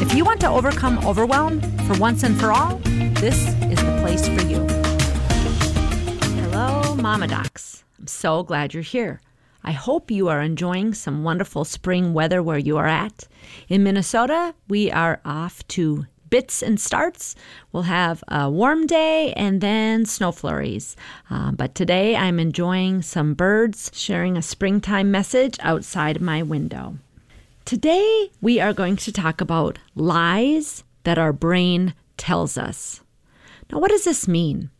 If you want to overcome overwhelm for once and for all, this is the place for you. Hello, Mama Docs. I'm so glad you're here. I hope you are enjoying some wonderful spring weather where you are at. In Minnesota, we are off to bits and starts. We'll have a warm day and then snow flurries. Uh, but today I'm enjoying some birds sharing a springtime message outside my window. Today we are going to talk about lies that our brain tells us. Now, what does this mean?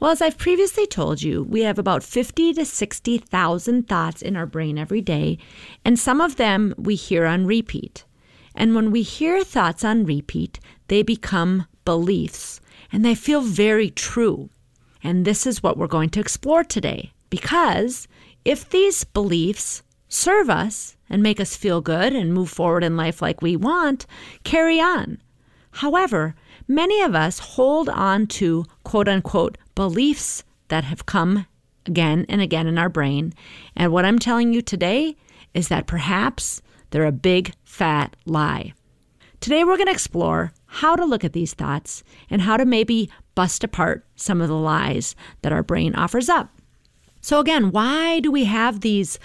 Well, as I've previously told you, we have about 50 to 60,000 thoughts in our brain every day, and some of them we hear on repeat. And when we hear thoughts on repeat, they become beliefs, and they feel very true. And this is what we're going to explore today. Because if these beliefs serve us and make us feel good and move forward in life like we want, carry on. However, many of us hold on to quote unquote beliefs that have come again and again in our brain. And what I'm telling you today is that perhaps they're a big fat lie. Today, we're going to explore how to look at these thoughts and how to maybe bust apart some of the lies that our brain offers up. So, again, why do we have these,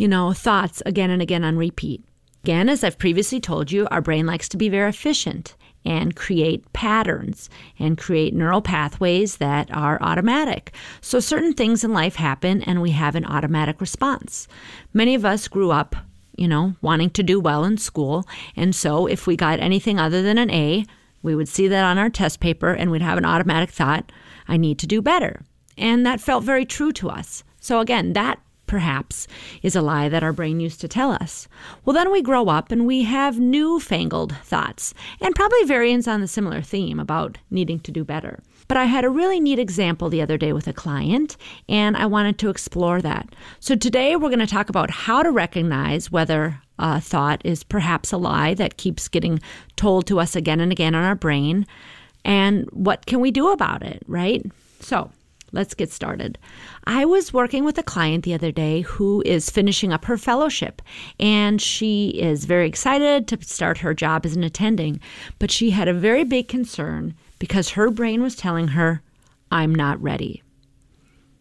you know, thoughts again and again on repeat? Again, as I've previously told you, our brain likes to be very efficient and create patterns and create neural pathways that are automatic. So, certain things in life happen and we have an automatic response. Many of us grew up, you know, wanting to do well in school. And so, if we got anything other than an A, we would see that on our test paper and we'd have an automatic thought, I need to do better. And that felt very true to us. So, again, that perhaps, is a lie that our brain used to tell us. Well, then we grow up and we have newfangled thoughts, and probably variants on the similar theme about needing to do better. But I had a really neat example the other day with a client, and I wanted to explore that. So today we're going to talk about how to recognize whether a thought is perhaps a lie that keeps getting told to us again and again on our brain, and what can we do about it, right? So, Let's get started. I was working with a client the other day who is finishing up her fellowship, and she is very excited to start her job as an attending. But she had a very big concern because her brain was telling her, I'm not ready.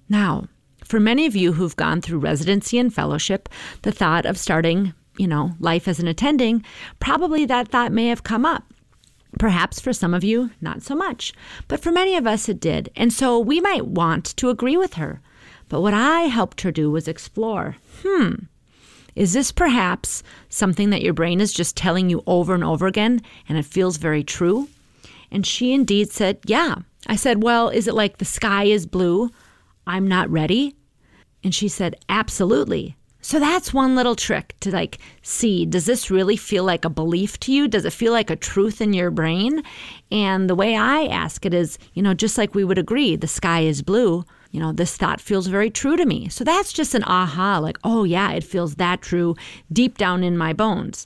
Now, for many of you who've gone through residency and fellowship, the thought of starting, you know, life as an attending, probably that thought may have come up. Perhaps for some of you, not so much, but for many of us it did. And so we might want to agree with her. But what I helped her do was explore hmm, is this perhaps something that your brain is just telling you over and over again and it feels very true? And she indeed said, yeah. I said, well, is it like the sky is blue? I'm not ready? And she said, absolutely. So that's one little trick to like see does this really feel like a belief to you? Does it feel like a truth in your brain? And the way I ask it is, you know, just like we would agree, the sky is blue. You know, this thought feels very true to me. So that's just an aha, like, oh, yeah, it feels that true deep down in my bones.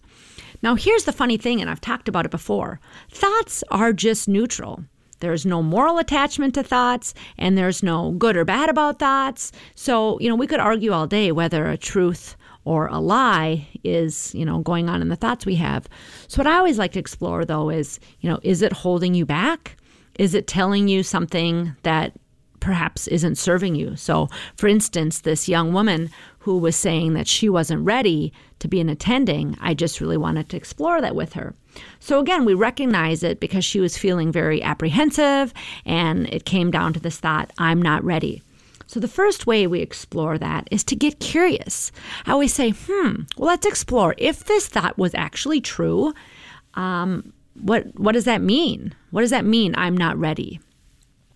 Now, here's the funny thing, and I've talked about it before thoughts are just neutral. There's no moral attachment to thoughts, and there's no good or bad about thoughts. So, you know, we could argue all day whether a truth or a lie is, you know, going on in the thoughts we have. So, what I always like to explore, though, is, you know, is it holding you back? Is it telling you something that perhaps isn't serving you. So, for instance, this young woman who was saying that she wasn't ready to be an attending, I just really wanted to explore that with her. So, again, we recognize it because she was feeling very apprehensive, and it came down to this thought I'm not ready. So, the first way we explore that is to get curious. I always say, hmm, well, let's explore. If this thought was actually true, um, what, what does that mean? What does that mean, I'm not ready?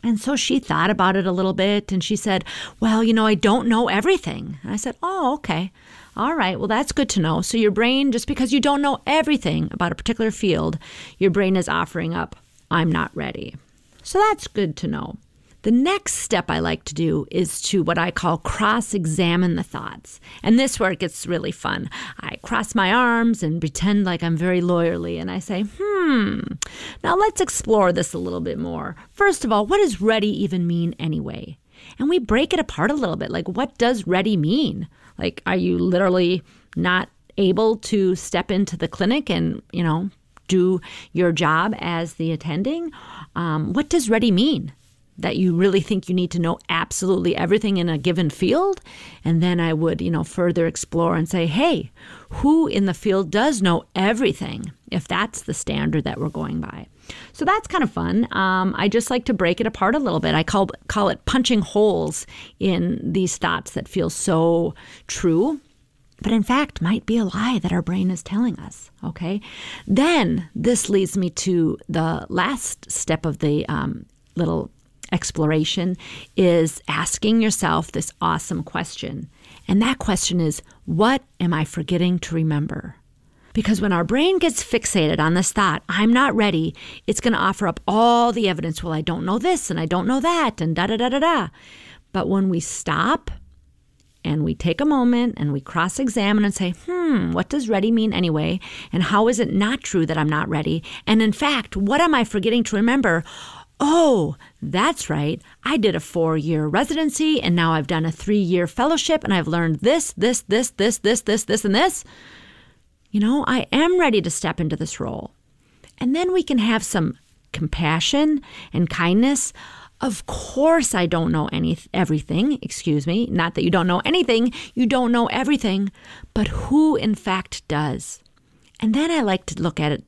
And so she thought about it a little bit and she said, Well, you know, I don't know everything. And I said, Oh, okay. All right. Well, that's good to know. So your brain, just because you don't know everything about a particular field, your brain is offering up I'm not ready. So that's good to know. The next step I like to do is to what I call cross examine the thoughts. And this where it gets really fun. I cross my arms and pretend like I'm very lawyerly and I say, hmm, now let's explore this a little bit more. First of all, what does ready even mean anyway? And we break it apart a little bit. Like, what does ready mean? Like, are you literally not able to step into the clinic and, you know, do your job as the attending? Um, what does ready mean? That you really think you need to know absolutely everything in a given field. And then I would, you know, further explore and say, hey, who in the field does know everything if that's the standard that we're going by? So that's kind of fun. Um, I just like to break it apart a little bit. I call, call it punching holes in these thoughts that feel so true but in fact might be a lie that our brain is telling us. Okay. Then this leads me to the last step of the um, little exploration is asking yourself this awesome question. And that question is what am I forgetting to remember? Because when our brain gets fixated on this thought, I'm not ready, it's going to offer up all the evidence. Well, I don't know this and I don't know that and da da da da da. But when we stop and we take a moment and we cross examine and say, hmm, what does ready mean anyway? And how is it not true that I'm not ready? And in fact, what am I forgetting to remember? Oh, that's right. I did a four year residency and now I've done a three year fellowship and I've learned this, this, this, this, this, this, this, and this. You know, I am ready to step into this role. And then we can have some compassion and kindness. Of course, I don't know any everything. Excuse me. Not that you don't know anything. You don't know everything, but who in fact does. And then I like to look at it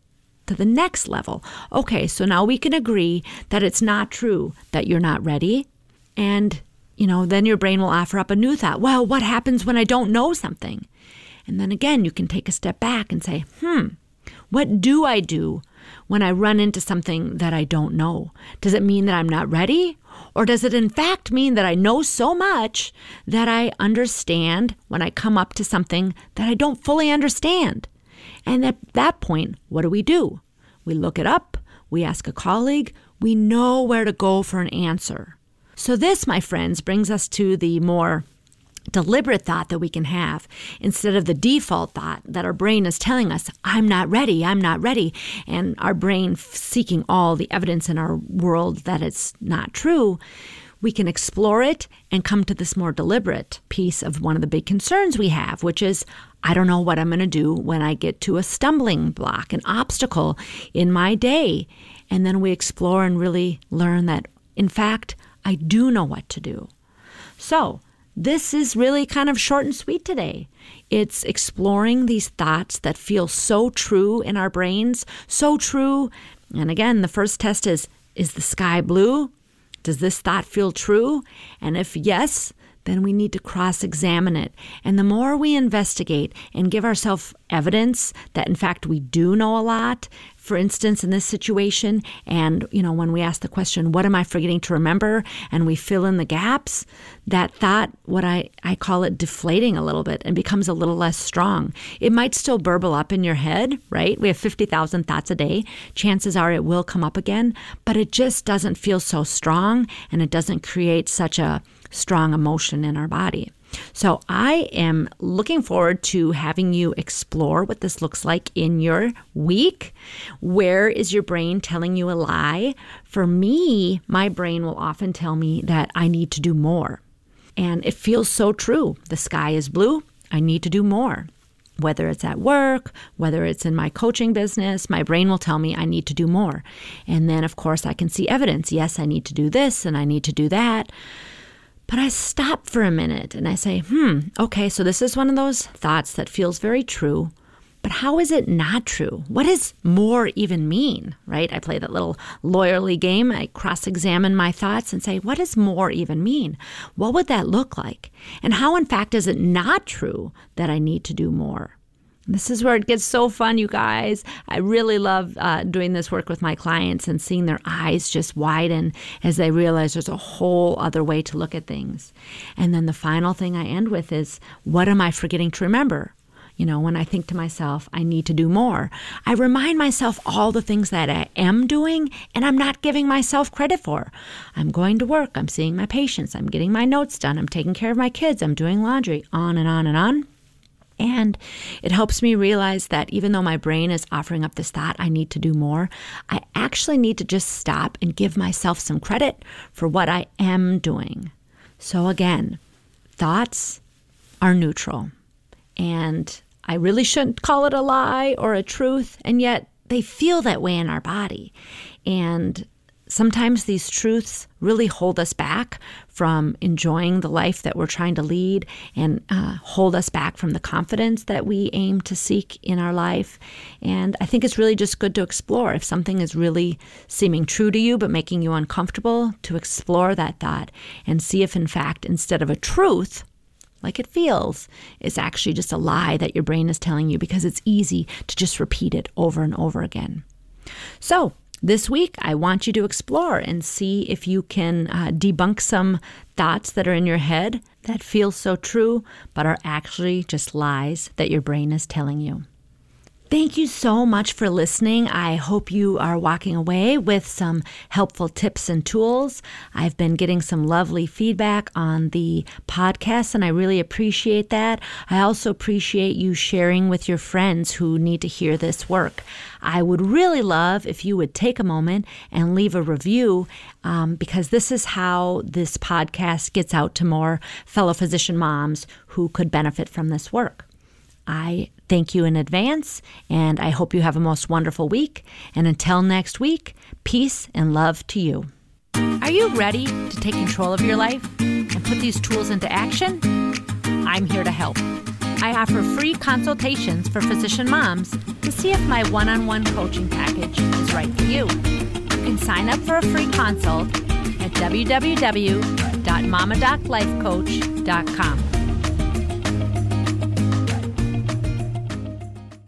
to the next level. Okay, so now we can agree that it's not true that you're not ready. And, you know, then your brain will offer up a new thought. Well, what happens when I don't know something? And then again, you can take a step back and say, hmm, what do I do when I run into something that I don't know? Does it mean that I'm not ready? Or does it in fact mean that I know so much that I understand when I come up to something that I don't fully understand? And at that point, what do we do? We look it up, we ask a colleague, we know where to go for an answer. So, this, my friends, brings us to the more deliberate thought that we can have instead of the default thought that our brain is telling us, I'm not ready, I'm not ready, and our brain seeking all the evidence in our world that it's not true we can explore it and come to this more deliberate piece of one of the big concerns we have, which is I don't know what I'm going to do when I get to a stumbling block, an obstacle in my day. And then we explore and really learn that, in fact, I do know what to do. So, this is really kind of short and sweet today. It's exploring these thoughts that feel so true in our brains, so true. And again, the first test is is the sky blue? Does this thought feel true? And if yes, then we need to cross examine it. And the more we investigate and give ourselves evidence that, in fact, we do know a lot, for instance, in this situation, and, you know, when we ask the question, what am I forgetting to remember? And we fill in the gaps, that thought, what I, I call it deflating a little bit and becomes a little less strong. It might still burble up in your head, right? We have 50,000 thoughts a day. Chances are it will come up again, but it just doesn't feel so strong and it doesn't create such a strong emotion in our body. So I am looking forward to having you explore what this looks like in your week. Where is your brain telling you a lie? For me, my brain will often tell me that I need to do more. And it feels so true. The sky is blue. I need to do more. Whether it's at work, whether it's in my coaching business, my brain will tell me I need to do more. And then, of course, I can see evidence. Yes, I need to do this and I need to do that. But I stop for a minute and I say, hmm, okay, so this is one of those thoughts that feels very true. But how is it not true? What does more even mean, right? I play that little lawyerly game. I cross examine my thoughts and say, what does more even mean? What would that look like? And how, in fact, is it not true that I need to do more? This is where it gets so fun, you guys. I really love uh, doing this work with my clients and seeing their eyes just widen as they realize there's a whole other way to look at things. And then the final thing I end with is what am I forgetting to remember? You know, when I think to myself, I need to do more, I remind myself all the things that I am doing and I'm not giving myself credit for. I'm going to work, I'm seeing my patients, I'm getting my notes done, I'm taking care of my kids, I'm doing laundry, on and on and on. And it helps me realize that even though my brain is offering up this thought, I need to do more, I actually need to just stop and give myself some credit for what I am doing. So, again, thoughts are neutral. And I really shouldn't call it a lie or a truth, and yet they feel that way in our body. And sometimes these truths really hold us back from enjoying the life that we're trying to lead and uh, hold us back from the confidence that we aim to seek in our life. And I think it's really just good to explore. If something is really seeming true to you but making you uncomfortable, to explore that thought and see if, in fact, instead of a truth, like it feels, is actually just a lie that your brain is telling you because it's easy to just repeat it over and over again. So, this week, I want you to explore and see if you can uh, debunk some thoughts that are in your head that feel so true, but are actually just lies that your brain is telling you. Thank you so much for listening. I hope you are walking away with some helpful tips and tools. I've been getting some lovely feedback on the podcast, and I really appreciate that. I also appreciate you sharing with your friends who need to hear this work. I would really love if you would take a moment and leave a review um, because this is how this podcast gets out to more fellow physician moms who could benefit from this work. I thank you in advance, and I hope you have a most wonderful week. And until next week, peace and love to you. Are you ready to take control of your life and put these tools into action? I'm here to help. I offer free consultations for physician moms to see if my one on one coaching package is right for you. You can sign up for a free consult at www.mamadoclifecoach.com.